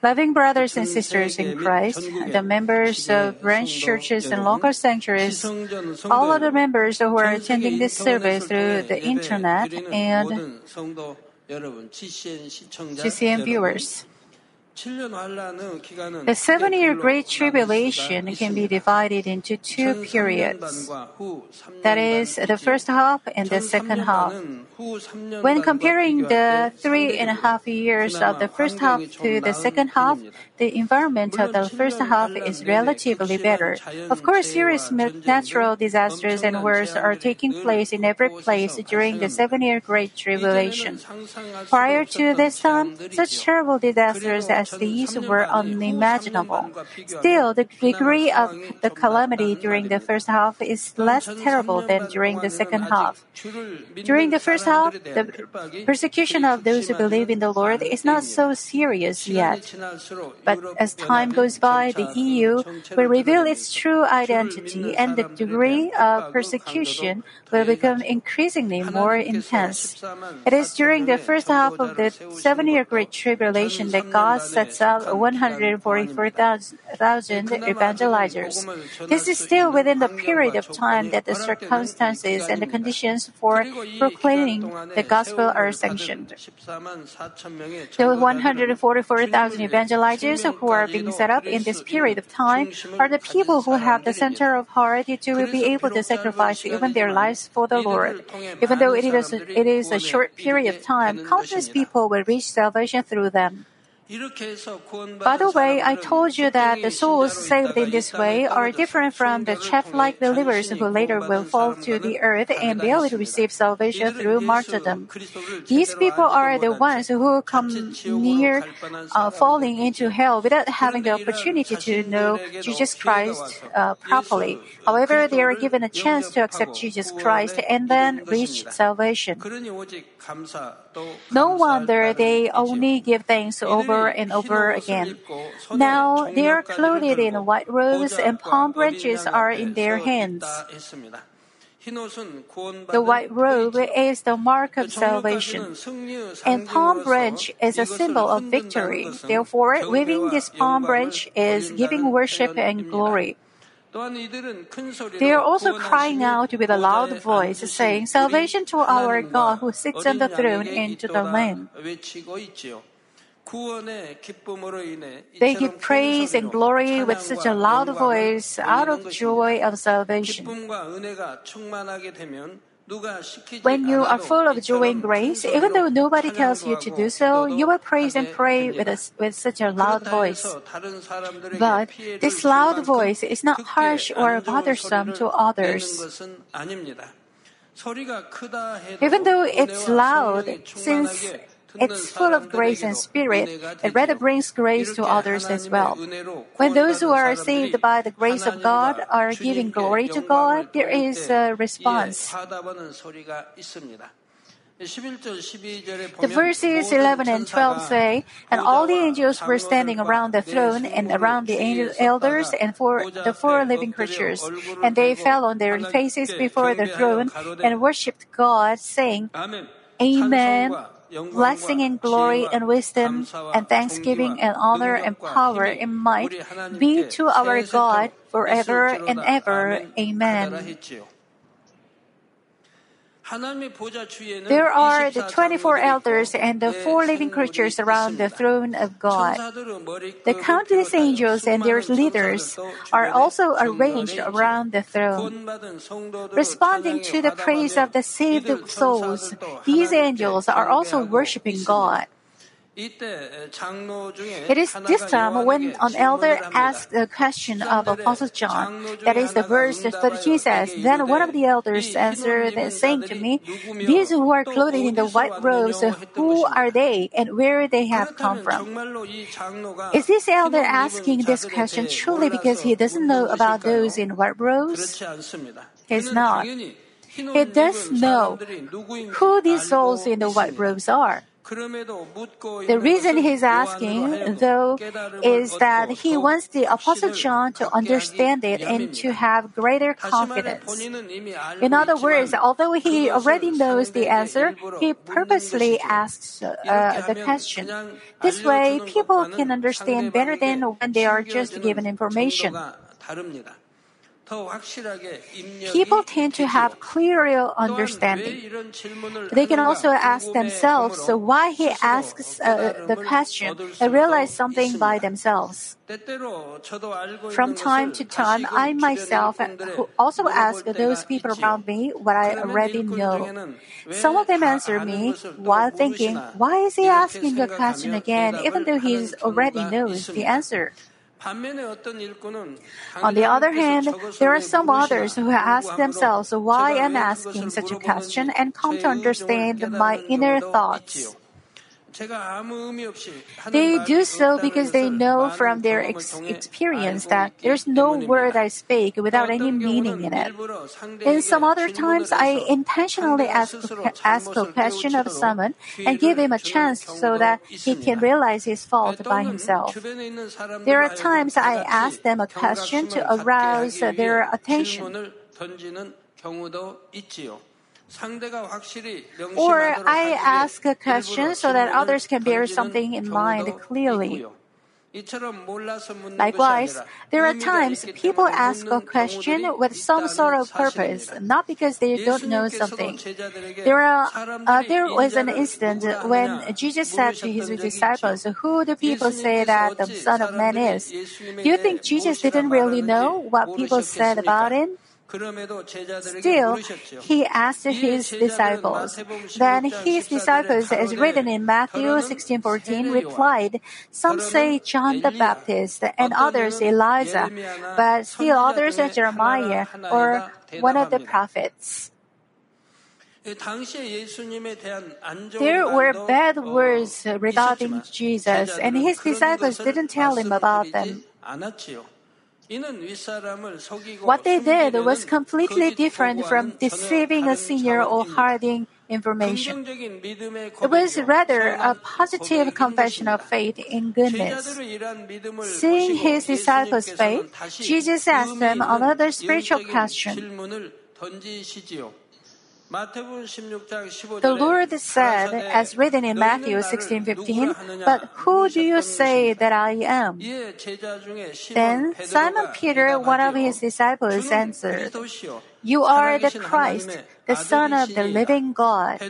Loving brothers and sisters in Christ, the members of branch churches and local sanctuaries, all of the members who are attending this service through the internet, and GCN viewers. The seven year Great Tribulation can be divided into two periods. That is, the first half and the second half. When comparing the three and a half years of the first half to the second half, the environment of the first half is relatively better. Of course, serious natural disasters and wars are taking place in every place during the seven year Great Tribulation. Prior to this time, such terrible disasters as these were unimaginable. Still, the degree of the calamity during the first half is less terrible than during the second half. During the first half, the persecution of those who believe in the Lord is not so serious yet. But as time goes by, the EU will reveal its true identity and the degree of persecution will become increasingly more intense. It is during the first half of the seven year Great Tribulation that God sets up 144,000 evangelizers. This is still within the period of time that the circumstances and the conditions for proclaiming the gospel are sanctioned. The 144,000 evangelizers who are being set up in this period of time are the people who have the center of heart to be able to sacrifice even their lives for the Lord. Even though it is it is a short period of time, countless people will reach salvation through them. By the way, I told you that the souls saved in this way are different from the chaff-like believers who later will fall to the earth and barely receive salvation through martyrdom. These people are the ones who come near uh, falling into hell without having the opportunity to know Jesus Christ uh, properly. However, they are given a chance to accept Jesus Christ and then reach salvation. No wonder they only give thanks over and over again. Now they are clothed in white robes and palm branches are in their hands. The white robe is the mark of salvation, and palm branch is a symbol of victory. Therefore, waving this palm branch is giving worship and glory. They are also crying out with a loud voice, saying, Salvation to our God who sits on the throne and to the Lamb. They give praise and glory with such a loud voice out of joy of salvation. When you are full of joy and grace, even though nobody tells you to do so, you will praise and pray with, a, with such a loud voice. But this loud voice is not harsh or bothersome to others. Even though it's loud, since it's full of grace and spirit, it rather brings grace to others as well. When those who are saved by the grace of God are giving glory to God, there is a response. The verses 11 and 12 say, And all the angels were standing around the throne and around the angel elders and for the four living creatures. And they fell on their faces before the throne and worshipped God, saying, Amen. Blessing and glory and wisdom and thanksgiving and honor and power and might be to our God forever and ever. Amen. There are the 24 elders and the four living creatures around the throne of God. The countless angels and their leaders are also arranged around the throne. Responding to the praise of the saved souls, these angels are also worshiping God. It is this time when an elder asked a question of Apostle John. That is the verse 13 says, Then one of the elders answered, saying to me, These who are clothed in the white robes, who are they and where they have come from? Is this elder asking this question truly because he doesn't know about those in white robes? He's not. He does know who these souls in the white robes are. The reason he's asking, though, is that he wants the Apostle John to understand it and to have greater confidence. In other words, although he already knows the answer, he purposely asks uh, the question. This way, people can understand better than when they are just given information. People tend to have clearer understanding. They can also ask themselves why he asks uh, uh the question and uh, realize something by themselves. From time to time, I myself uh, also ask those people around me what I already know. Some of them answer me while thinking, why is he asking the question again even though he already knows the answer? On the other hand, there are some others who ask themselves why I'm asking such a question and come to understand my inner thoughts. They do so because they know from their ex- experience that there's no word I speak without any meaning in it. In some other times, I intentionally ask, ask a question of someone and give him a chance so that he can realize his fault by himself. There are times I ask them a question to arouse their attention. Or I ask a question so that others can bear something in mind clearly. Likewise, there are times people ask a question with some sort of purpose, not because they don't know something. There, are, uh, there was an instance when Jesus said to his disciples, Who do people say that the Son of Man is? Do you think Jesus didn't really know what people said about him? Still, he asked his disciples. Then his disciples, as written in Matthew 16:14, replied, "Some say John the Baptist, and others Elijah, but still others Jeremiah or one of the prophets." There were bad words regarding Jesus, and his disciples didn't tell him about them. What they did was completely different from deceiving a senior or hiding information. It was rather a positive confession of faith in goodness. Seeing his disciples' faith, Jesus asked them another spiritual question. The Lord said, as written in Matthew 16:15, "But who do you say that I am?" Then Simon Peter, one of his disciples, answered, "You are the Christ, the Son of the living God."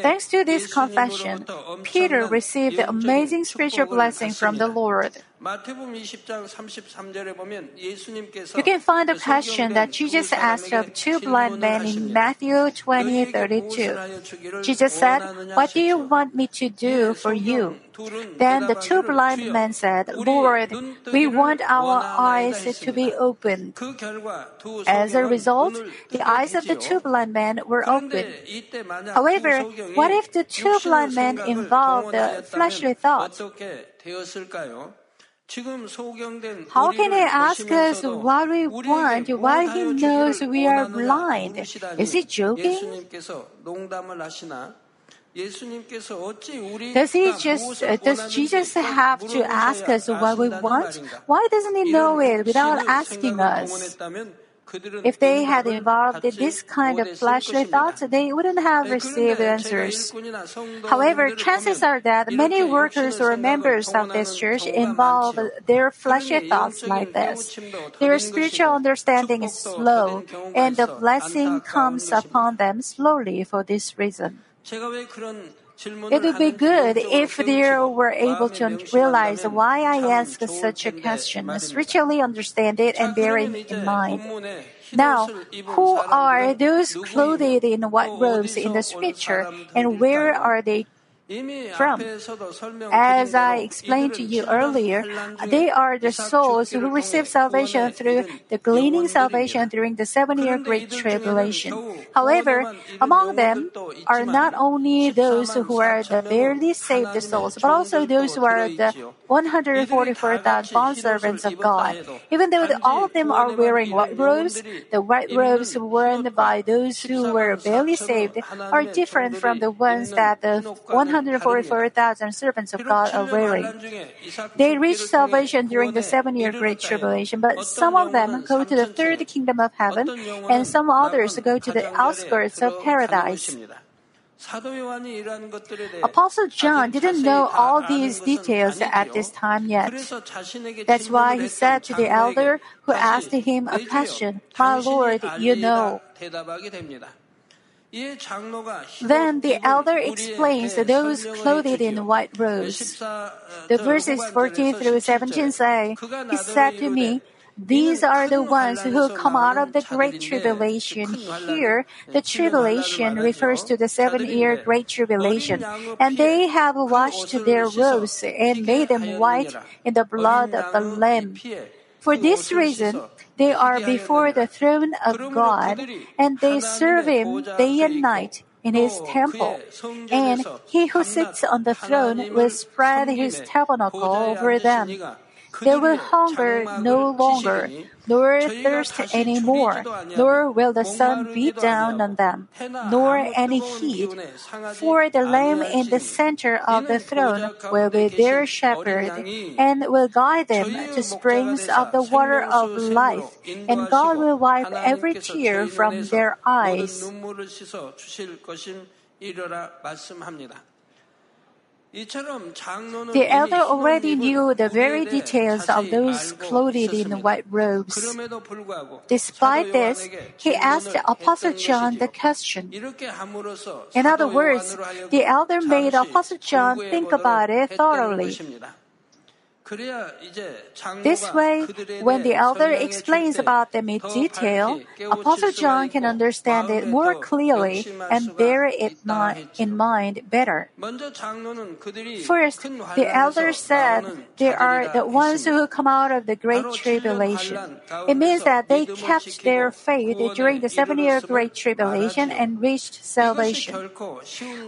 Thanks to this confession, Peter received the amazing spiritual blessing from the Lord. You can find a question that Jesus asked of two blind men in Matthew 20, 32. Jesus said, What do you want me to do for you? Then the two blind men said, Lord, we want our eyes to be opened. As a result, the eyes of the two blind men were opened. However, what if the two blind men involved the fleshly thoughts? How can he ask us what we want while he knows we are blind? Is he joking? Does he just uh, does Jesus have to ask us what we want? Why doesn't he know it without asking us? If they had involved this kind of fleshly thoughts, they wouldn't have received answers. However, chances are that many workers or members of this church involve their fleshly thoughts like this. Their spiritual understanding is slow, and the blessing comes upon them slowly for this reason. It would be good if they were able to realize why I ask such a question, spiritually understand it, and bear it in mind. Now, who are those clothed in white robes in the scripture, and where are they from. As I explained to you earlier, they are the souls who receive salvation through the gleaning salvation during the seven year Great Tribulation. However, among them are not only those who are the barely saved souls, but also those who are the 144,000 bondservants of God. Even though all of them are wearing white robes, the white robes worn by those who were barely saved are different from the ones that the 144,000 servants of God are wearing. They reach salvation during the seven year Great Tribulation, but some of them go to the third kingdom of heaven, and some others go to the outskirts of paradise. Apostle John didn't know all these details at this time yet. That's why he said to the elder who asked him a question, My Lord, you know. Then the elder explains those clothed in white robes. The verses 14 through 17 say, He said to me, these are the ones who come out of the great tribulation. Here, the tribulation refers to the seven year great tribulation. And they have washed their robes and made them white in the blood of the Lamb. For this reason, they are before the throne of God, and they serve Him day and night in His temple. And He who sits on the throne will spread His tabernacle over them. They will hunger no longer, nor thirst any more, nor will the sun beat down on them, nor any heat. For the Lamb in the center of the throne will be their shepherd, and will guide them to springs of the water of life, and God will wipe every tear from their eyes. The elder already knew the very details of those clothed in white robes. Despite this, he asked Apostle John the question. In other words, the elder made Apostle John think about it thoroughly. This way, when the elder explains about them in detail, Apostle John can understand it more clearly and bear it in mind better. First, the elder said they are the ones who come out of the great tribulation. It means that they kept their faith during the seven year great tribulation and reached salvation.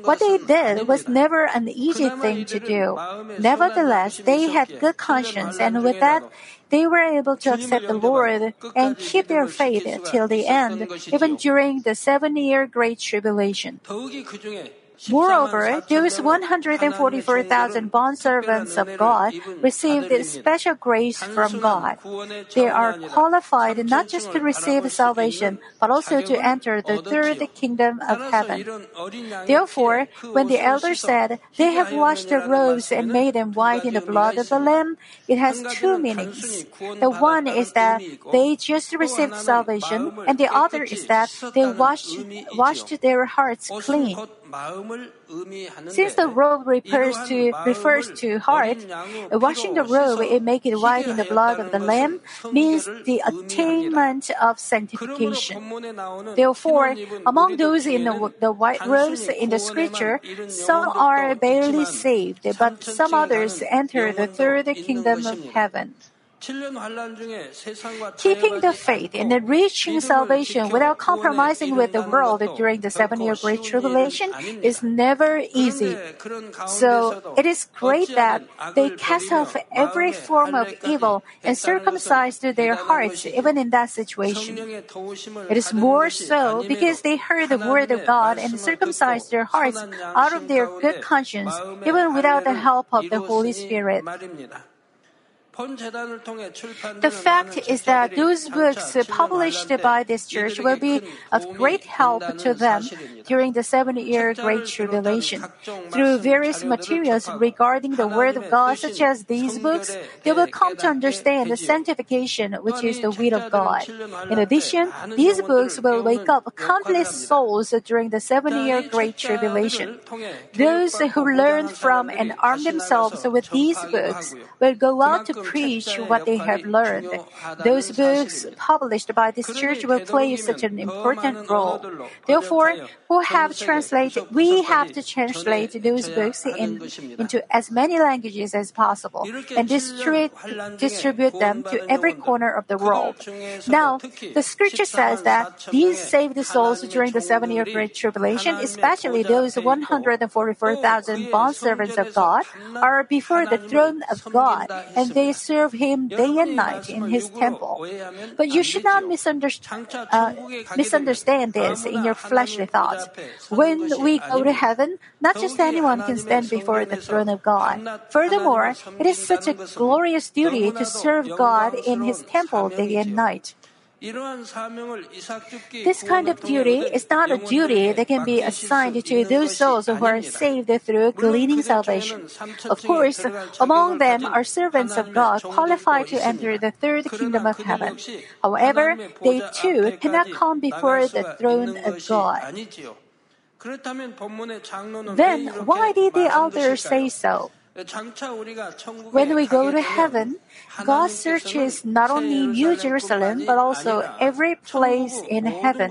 What they did was never an easy thing to do. Nevertheless, they had good conscience, and with that, they were able to accept the Lord and keep their faith till the end, even during the seven year Great Tribulation. Moreover, those 144,000 bondservants of God received special grace from God. They are qualified not just to receive salvation, but also to enter the third kingdom of heaven. Therefore, when the elder said, They have washed their robes and made them white in the blood of the Lamb, it has two meanings. The one is that they just received salvation, and the other is that they washed, washed their hearts clean. Since the robe refers to, refers to heart, washing the robe and make it white in the blood of the Lamb means the attainment of sanctification. Therefore, among those in the, the white robes in the scripture, some are barely saved, but some others enter the third kingdom of heaven. Keeping the faith and reaching salvation without compromising with the world during the seven year Great Tribulation is never easy. So it is great that they cast off every form of evil and circumcised their hearts even in that situation. It is more so because they heard the word of God and circumcised their hearts out of their good conscience even without the help of the Holy Spirit. The fact is that those books published by this church will be of great help to them during the seven year Great Tribulation. Through various materials regarding the Word of God, such as these books, they will come to understand the sanctification, which is the will of God. In addition, these books will wake up countless souls during the seven year Great Tribulation. Those who learn from and arm themselves with these books will go out to preach what they have learned. Those books published by this church will play such an important role. Therefore, who have translated, we have to translate those books in, into as many languages as possible and distribute, distribute them to every corner of the world. Now, the scripture says that these saved souls during the seven year Great Tribulation, especially those 144,000 bond servants of God, are before the throne of God and they serve Him day and night in His temple. But you should not misunderstand, uh, misunderstand this in your fleshly thoughts. When we go to heaven, not just anyone can stand before the throne of God. Furthermore, it is such a glorious duty to serve God in His temple day and night. This kind of duty is not a duty that can be assigned to those souls who are saved through gleaning salvation. Of course, among them are servants of God qualified to enter the third kingdom of heaven. However, they too cannot come before the throne of God. Then, why did the elders say so? When we go to heaven, God searches not only New Jerusalem but also every place in heaven.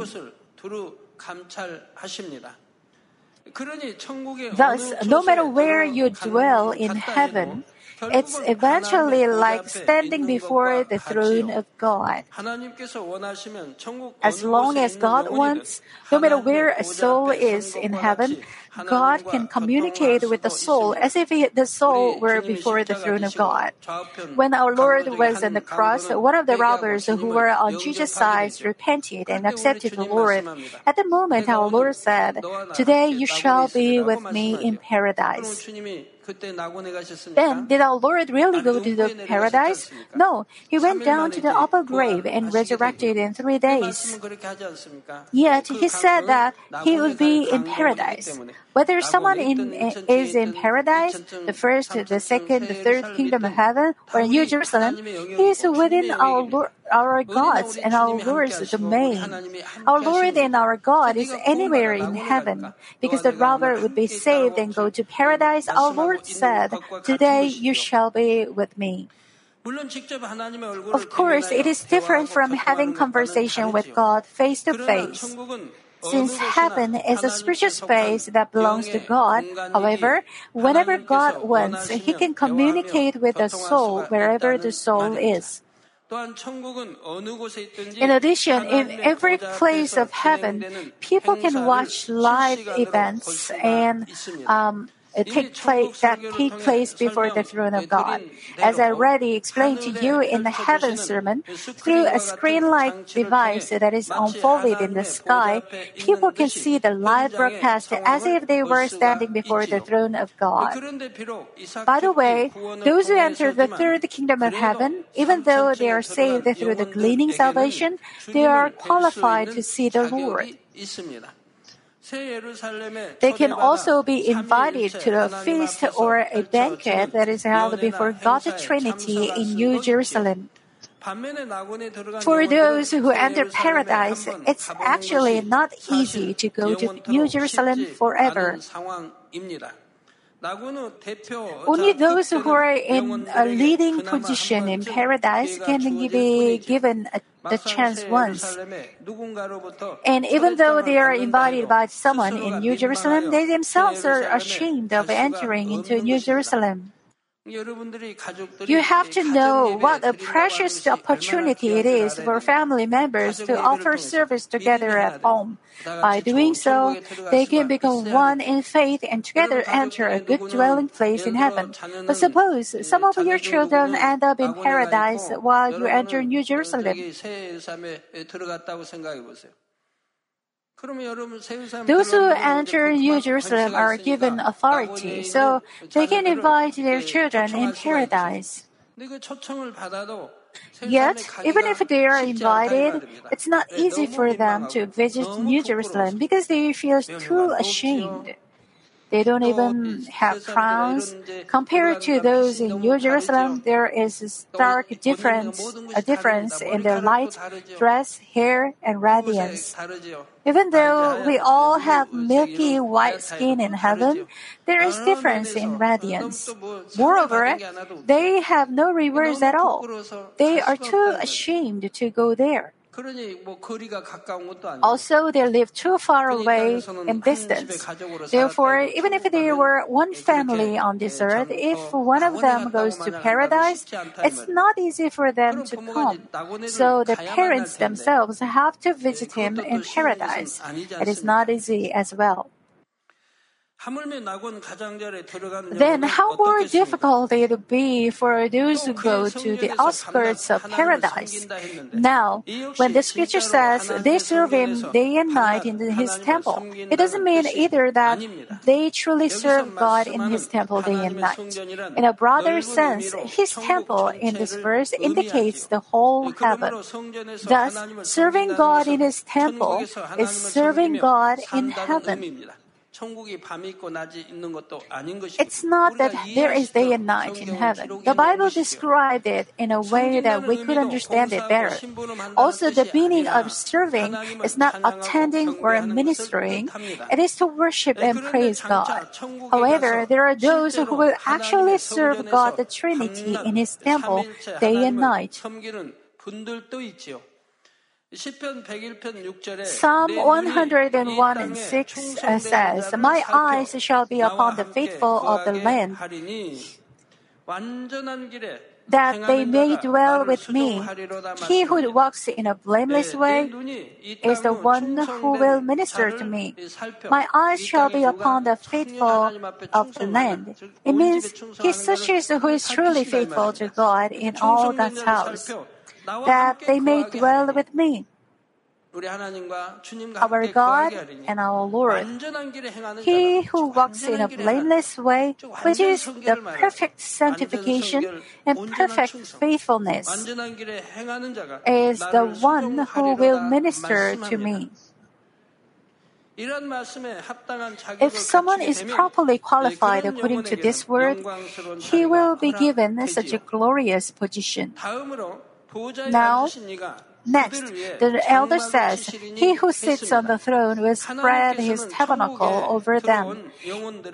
Thus, no matter where you dwell in heaven, it's eventually like standing before the throne of God. As long as God wants, no matter where a soul is in heaven, God can communicate with the soul as if the soul were before the throne of God. When our Lord was on the cross, one of the robbers who were on Jesus' side repented and accepted the Lord. At the moment, our Lord said, Today you shall be with me in paradise. Then, did our Lord really go to the paradise? No, he went down to the upper grave and resurrected in three days. Yet, he said that he would be in paradise. Whether someone in, eh, is in paradise, the first, the second, the third kingdom of heaven, or New Jerusalem, he is within our Lord, our God's and our Lord's domain. Our Lord and our God is anywhere in heaven. Because the robber would be saved and go to paradise, our Lord said, Today you shall be with me. Of course, it is different from having conversation with God face to face. Since heaven is a spiritual space that belongs to God, however, whenever God wants, He can communicate with the soul wherever the soul is. In addition, in every place of heaven, people can watch live events and um, take place that take place before the throne of God. As I already explained to you in the heaven sermon, through a screen-like device that is unfolded in the sky, people can see the live broadcast as if they were standing before the throne of God. By the way, those who enter the third kingdom of heaven, even though they are saved through the gleaning salvation, they are qualified to see the Lord. They can also be invited to a feast or a banquet that is held before God's Trinity in New Jerusalem. For those who enter paradise, it's actually not easy to go to New Jerusalem forever. Only those who are in a leading position in paradise can be given a, the chance once. And even though they are invited by someone in New Jerusalem, they themselves are ashamed of entering into New Jerusalem. You have to know what a precious opportunity it is for family members to offer service together at home. By doing so, they can become one in faith and together enter a good dwelling place in heaven. But suppose some of your children end up in paradise while you enter New Jerusalem. Those who enter New Jerusalem are given authority, so they can invite their children in paradise. Yet, even if they are invited, it's not easy for them to visit New Jerusalem because they feel too ashamed. They don't even have crowns. Compared to those in New Jerusalem, there is a stark difference, a difference in their light, dress, hair, and radiance. Even though we all have milky white skin in heaven, there is difference in radiance. Moreover, they have no rivers at all. They are too ashamed to go there. Also, they live too far away in distance. Therefore, even if they were one family on this earth, if one of them goes to paradise, it's not easy for them to come. So the parents themselves have to visit him in paradise. It is not easy as well. Then how more difficult it would be for those who go to the outskirts of paradise. Now, when the scripture says they serve him day and night in his temple, it doesn't mean either that they truly serve God in his temple day and night. In a broader sense, his temple in this verse indicates the whole heaven. Thus, serving God in his temple is serving God in heaven. It's not that there is day and night in heaven. The Bible described it in a way that we could understand it better. Also, the meaning of serving is not attending or ministering, it is to worship and praise God. However, there are those who will actually serve God the Trinity in His temple day and night. Psalm 101 and 6 says, My eyes shall be upon the faithful of the land, that they may dwell with me. He who walks in a blameless way is the one who will minister to me. My eyes shall be upon the faithful of the land. It means he searches who is truly faithful to God in all God's house that they may dwell with me. Our God and our Lord. He who walks in a blameless way, which is the perfect sanctification and perfect faithfulness, is the one who will minister to me. If someone is properly qualified according to this word, he will be given such a glorious position. Now, next, the elder says, He who sits on the throne will spread his tabernacle over them.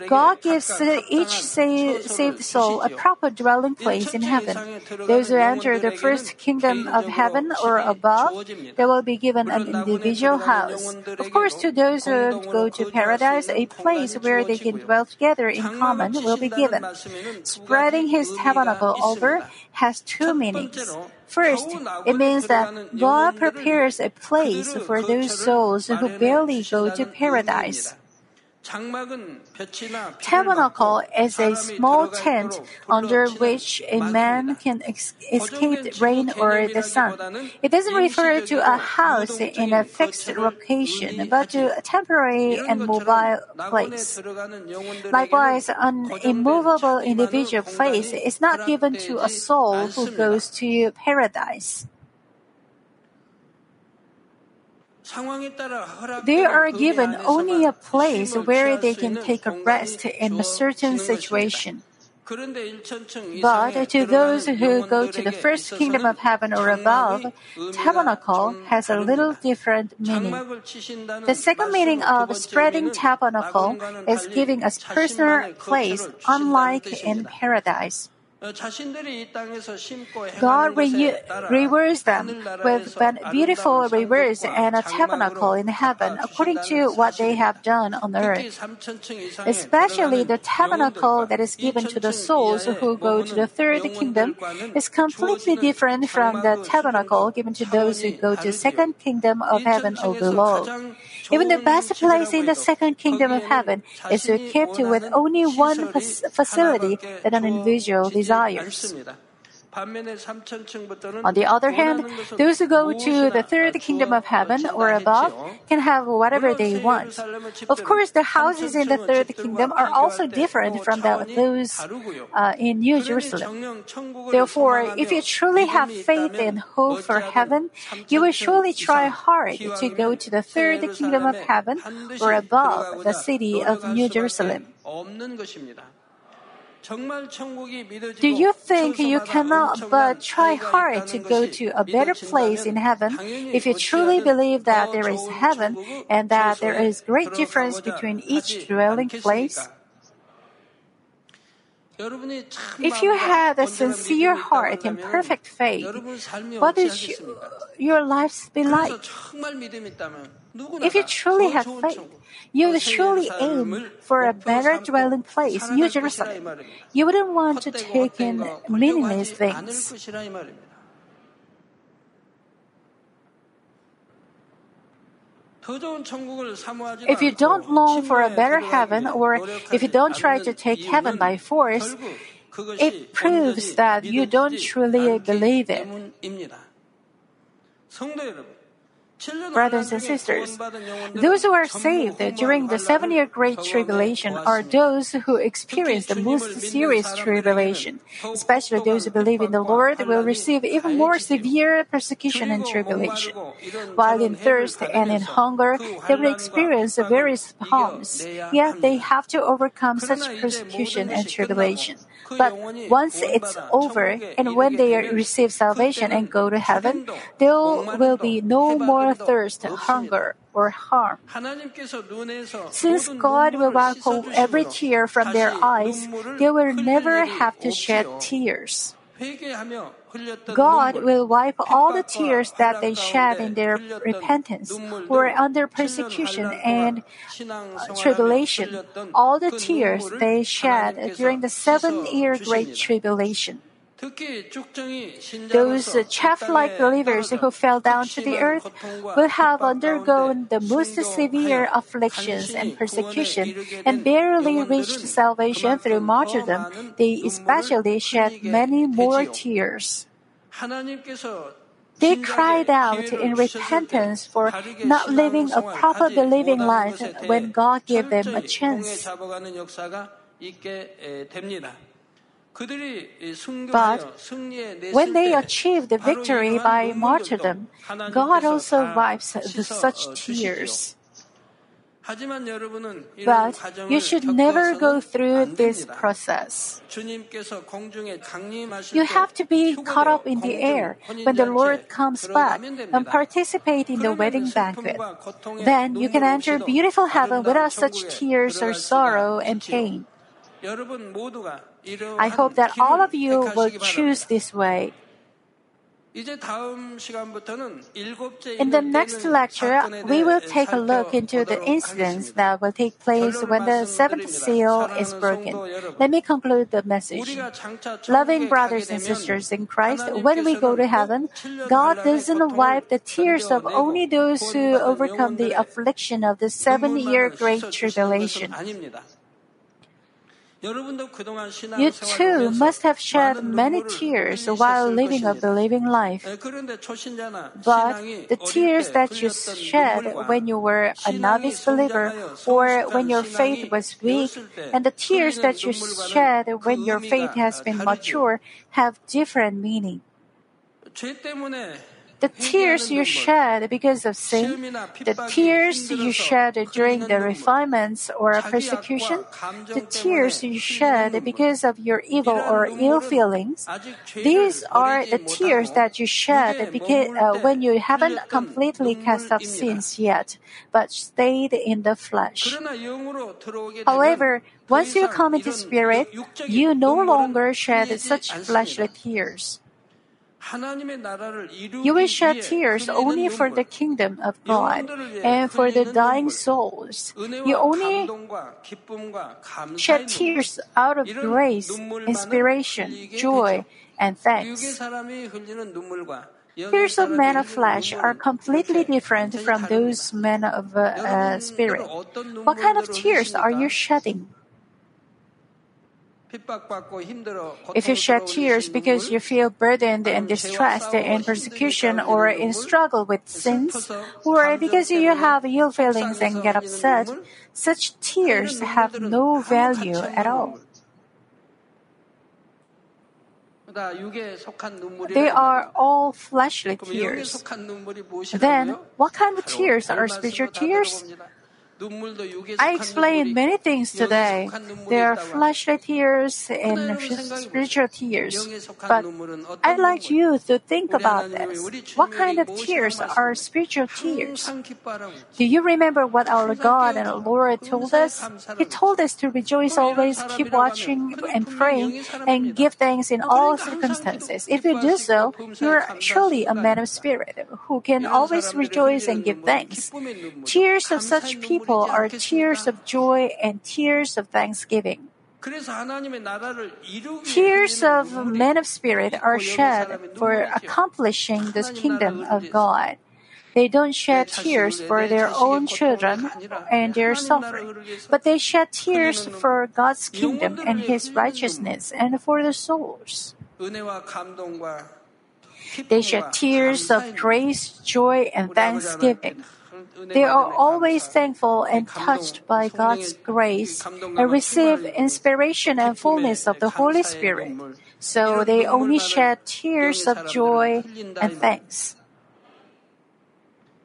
God gives each saved soul a proper dwelling place in heaven. Those who enter the first kingdom of heaven or above, they will be given an individual house. Of course, to those who go to paradise, a place where they can dwell together in common will be given. Spreading his tabernacle over has two meanings. First, it means that God prepares a place for those souls who barely go to paradise. Tabernacle is a small tent under which a man can ex- escape rain or the sun. It doesn't refer to a house in a fixed location, but to a temporary and mobile place. Likewise, an immovable individual place is not given to a soul who goes to paradise. They are given only a place where they can take a rest in a certain situation. But to those who go to the first kingdom of heaven or above, tabernacle has a little different meaning. The second meaning of spreading tabernacle is giving us personal place, unlike in paradise. God re- rewards them with beautiful rewards and a tabernacle in heaven according to what they have done on earth. Especially the tabernacle that is given to the souls who go to the third kingdom is completely different from the tabernacle given to those who go to the second kingdom of heaven or below. Even the best place in the second kingdom of heaven is equipped with only one facility that an individual desires. On the other hand, those who go to the third kingdom of heaven or above can have whatever they want. Of course, the houses in the third kingdom are also different from the, those uh, in New Jerusalem. Therefore, if you truly have faith and hope for heaven, you will surely try hard to go to the third kingdom of heaven or above the city of New Jerusalem. Do you think you cannot but try hard to go to a better place in heaven if you truly believe that there is heaven and that there is great difference between each dwelling place? If you had a sincere heart and perfect faith, what would your lives be like? If you truly have faith, you would surely aim for a better dwelling place, New Jerusalem. You wouldn't want to take in meaningless things. If you don't long for a better heaven, or if you don't try to take heaven by force, it proves that you don't truly believe it. Brothers and sisters, those who are saved during the seven year Great Tribulation are those who experience the most serious tribulation. Especially those who believe in the Lord will receive even more severe persecution and tribulation. While in thirst and in hunger, they will experience various harms, yet they have to overcome such persecution and tribulation. But once it's over and when they receive salvation and go to heaven, there will be no more thirst, hunger, or harm. Since God will wipe every tear from their eyes, they will never have to shed tears. God will wipe all the tears that they shed in their repentance or under persecution and uh, tribulation, all the tears they shed during the seven year Great Tribulation. Those chaff-like believers who fell down to the earth will have undergone the most severe afflictions and persecution and barely reached salvation through martyrdom. They especially shed many more tears. They cried out in repentance for not living a proper believing life when God gave them a chance. But when they achieve the victory by martyrdom, God also wipes such tears. But you should never go through this process. You have to be caught up in the air when the Lord comes back and participate in the wedding banquet. Then you can enter beautiful heaven without such tears or sorrow and pain. I hope that all of you will choose this way. In the next lecture, we will take a look into the incidents that will take place when the seventh seal is broken. Let me conclude the message. Loving brothers and sisters in Christ, when we go to heaven, God doesn't wipe the tears of only those who overcome the affliction of the seven year Great Tribulation. You too must have shed many tears while living a believing life. But the tears that you shed when you were a novice believer or when your faith was weak, and the tears that you shed when your faith has been mature have different meaning. The tears you shed because of sin, the tears you shed during the refinements or persecution, the tears you shed because of your evil or ill feelings, these are the tears that you shed because, uh, when you haven't completely cast off sins yet, but stayed in the flesh. However, once you come into spirit, you no longer shed such fleshly tears. You will shed tears only for the kingdom of God and for the dying souls. You only shed tears out of grace, inspiration, joy, and thanks. Tears of men of flesh are completely different from those men of uh, uh, spirit. What kind of tears are you shedding? If you shed tears because you feel burdened and distressed in persecution or in struggle with sins, or because you have ill feelings and get upset, such tears have no value at all. They are all fleshly tears. Then, what kind of tears are spiritual tears? I explained many things today. There are fleshly tears and spiritual tears. But I'd like you to think about this. What kind of tears are spiritual tears? Do you remember what our God and Lord told us? He told us to rejoice always, keep watching and praying, and give thanks in all circumstances. If you do so, you are surely a man of spirit who can always rejoice and give thanks. Tears of such people people are tears of joy and tears of thanksgiving. Tears of men of spirit are shed for accomplishing the kingdom of God. They don't shed tears for their own children and their suffering, but they shed tears for God's kingdom and His righteousness and for the souls. They shed tears of grace, joy, and thanksgiving. They are always thankful and touched by God's grace and receive inspiration and fullness of the Holy Spirit. So they only shed tears of joy and thanks.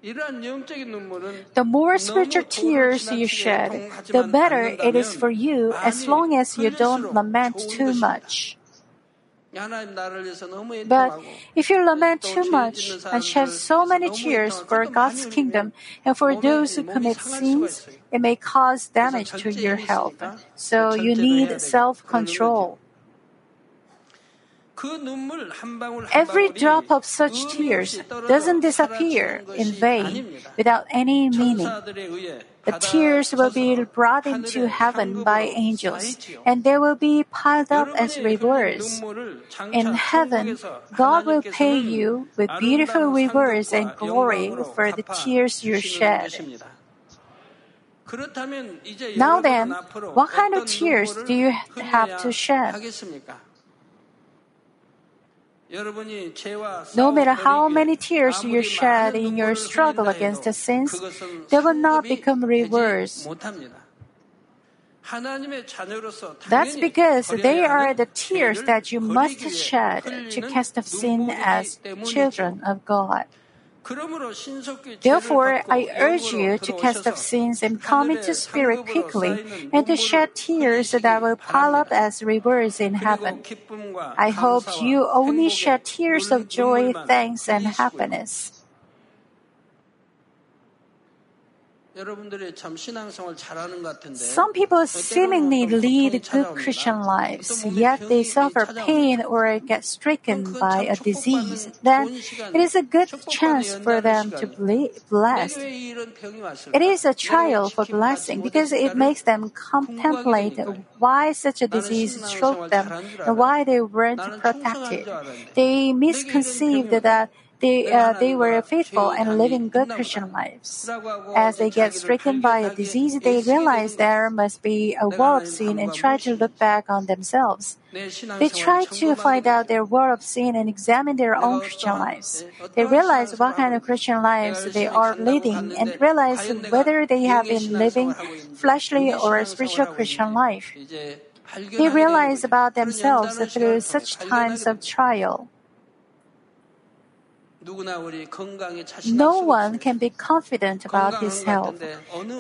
The more spiritual tears you shed, the better it is for you as long as you don't lament too much. But if you lament too much and shed so many tears for God's kingdom and for those who commit sins, it may cause damage to your health. So you need self control. Every drop of such tears doesn't disappear in vain without any meaning. The tears will be brought into heaven by angels, and they will be piled up as rewards. In heaven, God will pay you with beautiful rewards and glory for the tears you shed. Now then, what kind of tears do you have to shed? No matter how many tears you shed in your struggle against the sins, they will not become rewards. That's because they are the tears that you must shed to cast off sin as children of God. Therefore, I urge you to cast off sins and come into spirit quickly and to shed tears that will pile up as rivers in heaven. I hope you only shed tears of joy, thanks, and happiness. Some people seemingly lead good Christian lives, yet they suffer pain or get stricken by a disease. Then it is a good chance for them to be blessed. It is a trial for blessing because it makes them contemplate why such a disease struck them and why they weren't protected. They misconceived that they, uh, they were faithful and living good Christian lives. As they get stricken by a disease, they realize there must be a wall of sin and try to look back on themselves. They try to find out their wall of sin and examine their own Christian lives. They realize what kind of Christian lives they are leading and realize whether they have been living fleshly or spiritual Christian life. They realize about themselves through such times of trial. No one can be confident about his health.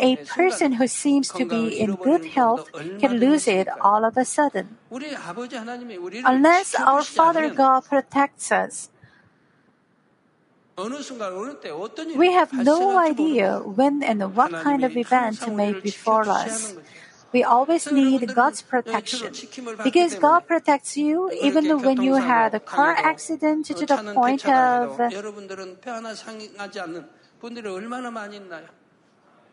A person who seems to be in good health can lose it all of a sudden. Unless our Father God protects us, we have no idea when and what kind of event may befall us. We always need God's protection. Because God protects you even when you had a car accident to the point of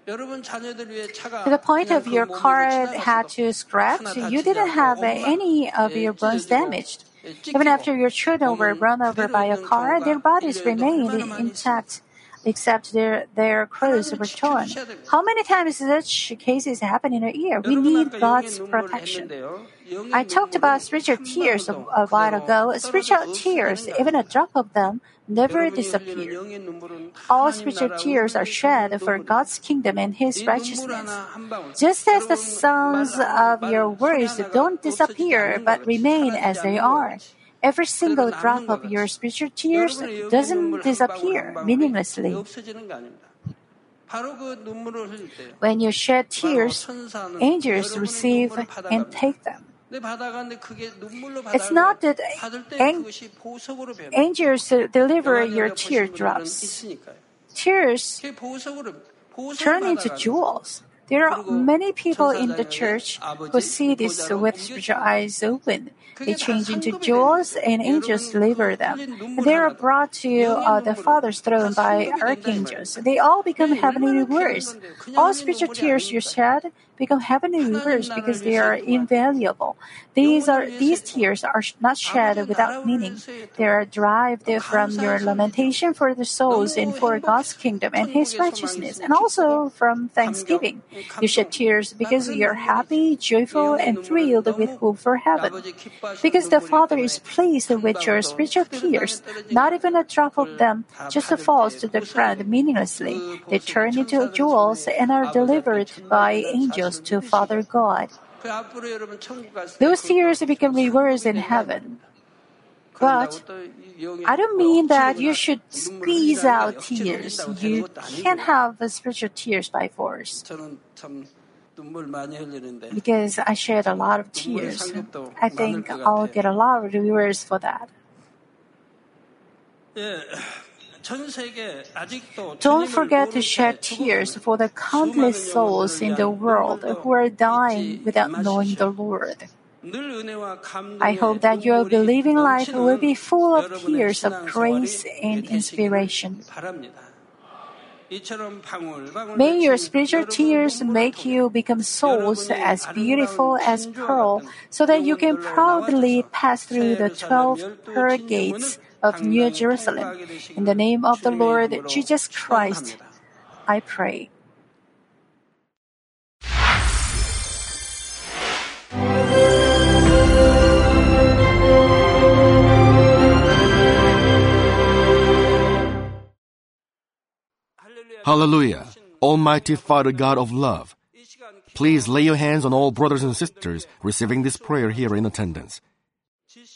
to the point of your car had to scratch, you didn't have any of your bones damaged. Even after your children were run over by a car, their bodies remained intact except their, their clothes were torn. How many times such cases happen in a year? We need God's protection. I talked about spiritual tears a, a while ago. Spiritual tears, even a drop of them, never disappear. All spiritual tears are shed for God's kingdom and His righteousness. Just as the sounds of your words don't disappear but remain as they are. Every single drop of your spiritual tears doesn't disappear meaninglessly. When you shed tears, angels receive and take them. It's not that ang- angels deliver your teardrops. Tears turn into jewels. There are many people in the church who see this with spiritual eyes open. They change into jewels and angels deliver them. They are brought to uh, the Father's throne by archangels. They all become heavenly rewards. All spiritual tears you shed become heavenly rewards because they are invaluable. These are these tears are not shed without meaning. They are derived from your lamentation for the souls and for God's kingdom and His righteousness, and also from thanksgiving. You shed tears because you're happy, joyful, and thrilled with hope for heaven. Because the Father is pleased with your spiritual tears, not even a drop of them just falls to the ground meaninglessly. They turn into jewels and are delivered by angels to Father God. Those tears become rewards in heaven. But I don't mean that you should squeeze out tears. You can't have the spiritual tears by force. Because I shed a lot of tears. I think I'll get a lot of rewards for that. Don't forget to shed tears for the countless souls in the world who are dying without knowing the Lord. I hope that your believing life will be full of tears of grace and inspiration. May your spiritual tears make you become souls as beautiful as pearl, so that you can proudly pass through the twelve pearl gates of New Jerusalem. In the name of the Lord Jesus Christ, I pray. Hallelujah. Almighty Father God of love, please lay your hands on all brothers and sisters receiving this prayer here in attendance.